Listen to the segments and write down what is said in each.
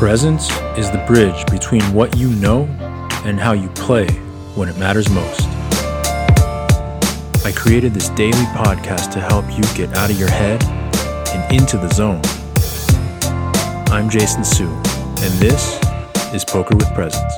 Presence is the bridge between what you know and how you play when it matters most. I created this daily podcast to help you get out of your head and into the zone. I'm Jason Su, and this is Poker with Presence.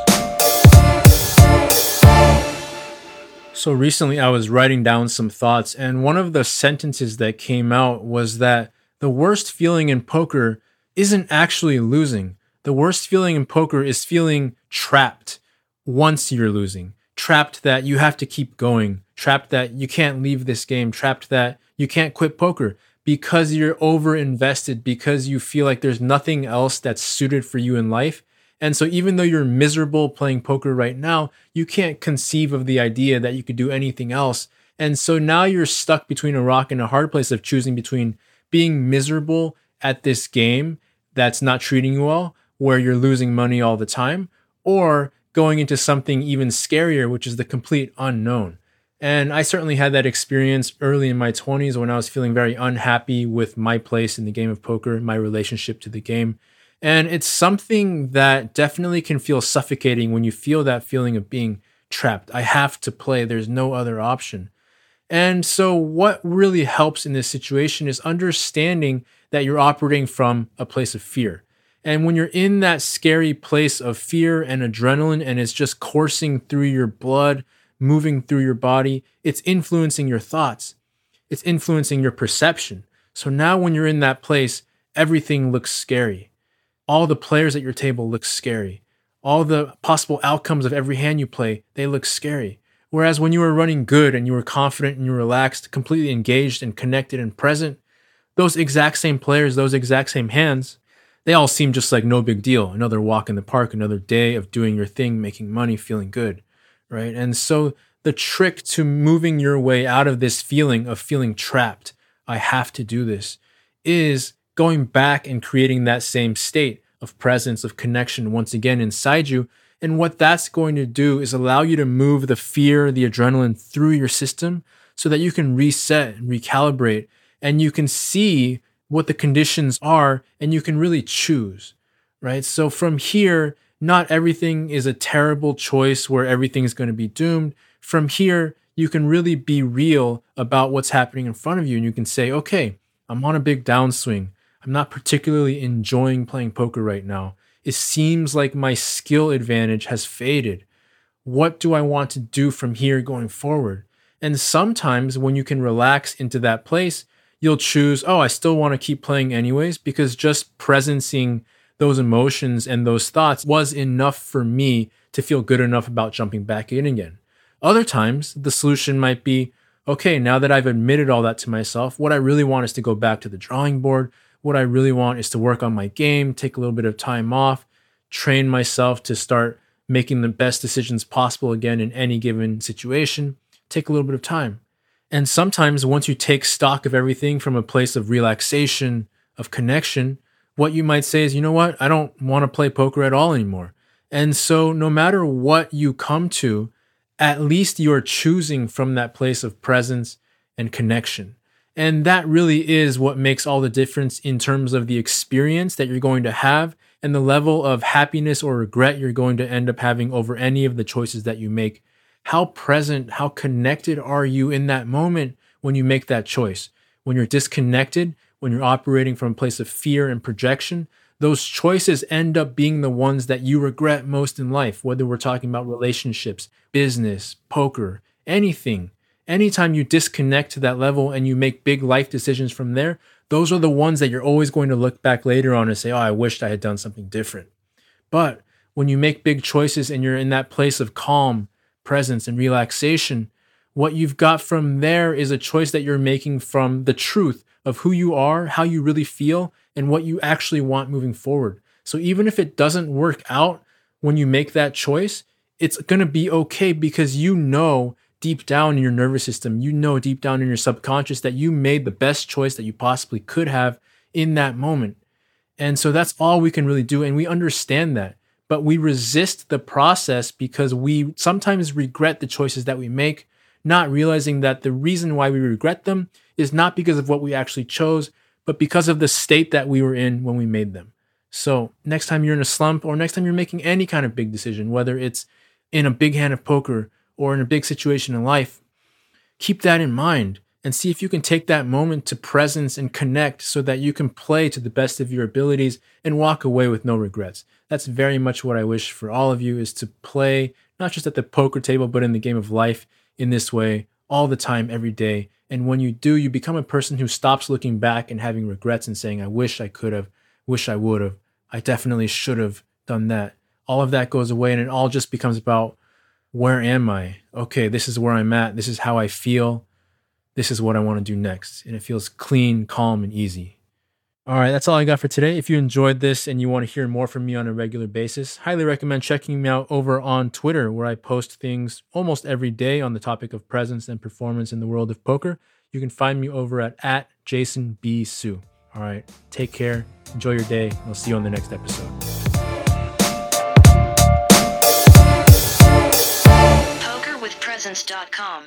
So recently I was writing down some thoughts, and one of the sentences that came out was that the worst feeling in poker isn't actually losing the worst feeling in poker is feeling trapped once you're losing, trapped that you have to keep going, trapped that you can't leave this game, trapped that you can't quit poker because you're over invested, because you feel like there's nothing else that's suited for you in life. And so, even though you're miserable playing poker right now, you can't conceive of the idea that you could do anything else. And so now you're stuck between a rock and a hard place of choosing between being miserable at this game that's not treating you well where you're losing money all the time, or going into something even scarier, which is the complete unknown. And I certainly had that experience early in my 20s when I was feeling very unhappy with my place in the game of poker, my relationship to the game. And it's something that definitely can feel suffocating when you feel that feeling of being trapped. I have to play, there's no other option. And so, what really helps in this situation is understanding that you're operating from a place of fear. And when you're in that scary place of fear and adrenaline and it's just coursing through your blood, moving through your body, it's influencing your thoughts. It's influencing your perception. So now when you're in that place, everything looks scary. All the players at your table look scary. All the possible outcomes of every hand you play, they look scary. Whereas when you were running good and you were confident and you were relaxed, completely engaged and connected and present, those exact same players, those exact same hands, they all seem just like no big deal. Another walk in the park, another day of doing your thing, making money, feeling good, right? And so the trick to moving your way out of this feeling of feeling trapped, I have to do this, is going back and creating that same state of presence, of connection once again inside you. And what that's going to do is allow you to move the fear, the adrenaline through your system so that you can reset and recalibrate and you can see what the conditions are and you can really choose, right? So from here, not everything is a terrible choice where everything is going to be doomed. From here, you can really be real about what's happening in front of you and you can say, okay, I'm on a big downswing. I'm not particularly enjoying playing poker right now. It seems like my skill advantage has faded. What do I want to do from here going forward? And sometimes when you can relax into that place, you'll choose, oh, I still want to keep playing anyways, because just presencing those emotions and those thoughts was enough for me to feel good enough about jumping back in again. Other times, the solution might be, okay, now that I've admitted all that to myself, what I really want is to go back to the drawing board. What I really want is to work on my game, take a little bit of time off, train myself to start making the best decisions possible again in any given situation. Take a little bit of time. And sometimes once you take stock of everything from a place of relaxation, of connection, what you might say is, you know what? I don't want to play poker at all anymore. And so no matter what you come to, at least you're choosing from that place of presence and connection. And that really is what makes all the difference in terms of the experience that you're going to have and the level of happiness or regret you're going to end up having over any of the choices that you make how present, how connected are you in that moment when you make that choice? When you're disconnected, when you're operating from a place of fear and projection, those choices end up being the ones that you regret most in life, whether we're talking about relationships, business, poker, anything. Anytime you disconnect to that level and you make big life decisions from there, those are the ones that you're always going to look back later on and say, Oh, I wished I had done something different. But when you make big choices and you're in that place of calm presence and relaxation, what you've got from there is a choice that you're making from the truth of who you are, how you really feel, and what you actually want moving forward. So even if it doesn't work out when you make that choice, it's going to be okay because you know deep down in your nervous system, you know deep down in your subconscious that you made the best choice that you possibly could have in that moment. And so that's all we can really do. And we understand that but we resist the process because we sometimes regret the choices that we make, not realizing that the reason why we regret them is not because of what we actually chose, but because of the state that we were in when we made them. So, next time you're in a slump or next time you're making any kind of big decision, whether it's in a big hand of poker or in a big situation in life, keep that in mind and see if you can take that moment to presence and connect so that you can play to the best of your abilities and walk away with no regrets. That's very much what I wish for all of you is to play not just at the poker table but in the game of life in this way all the time every day. And when you do, you become a person who stops looking back and having regrets and saying I wish I could have, wish I would have. I definitely should have done that. All of that goes away and it all just becomes about where am I? Okay, this is where I'm at. This is how I feel. This is what I want to do next. And it feels clean, calm, and easy. All right, that's all I got for today. If you enjoyed this and you want to hear more from me on a regular basis, highly recommend checking me out over on Twitter, where I post things almost every day on the topic of presence and performance in the world of poker. You can find me over at, at Jason B. Su. All right. Take care. Enjoy your day. And I'll see you on the next episode. PokerWithPresence.com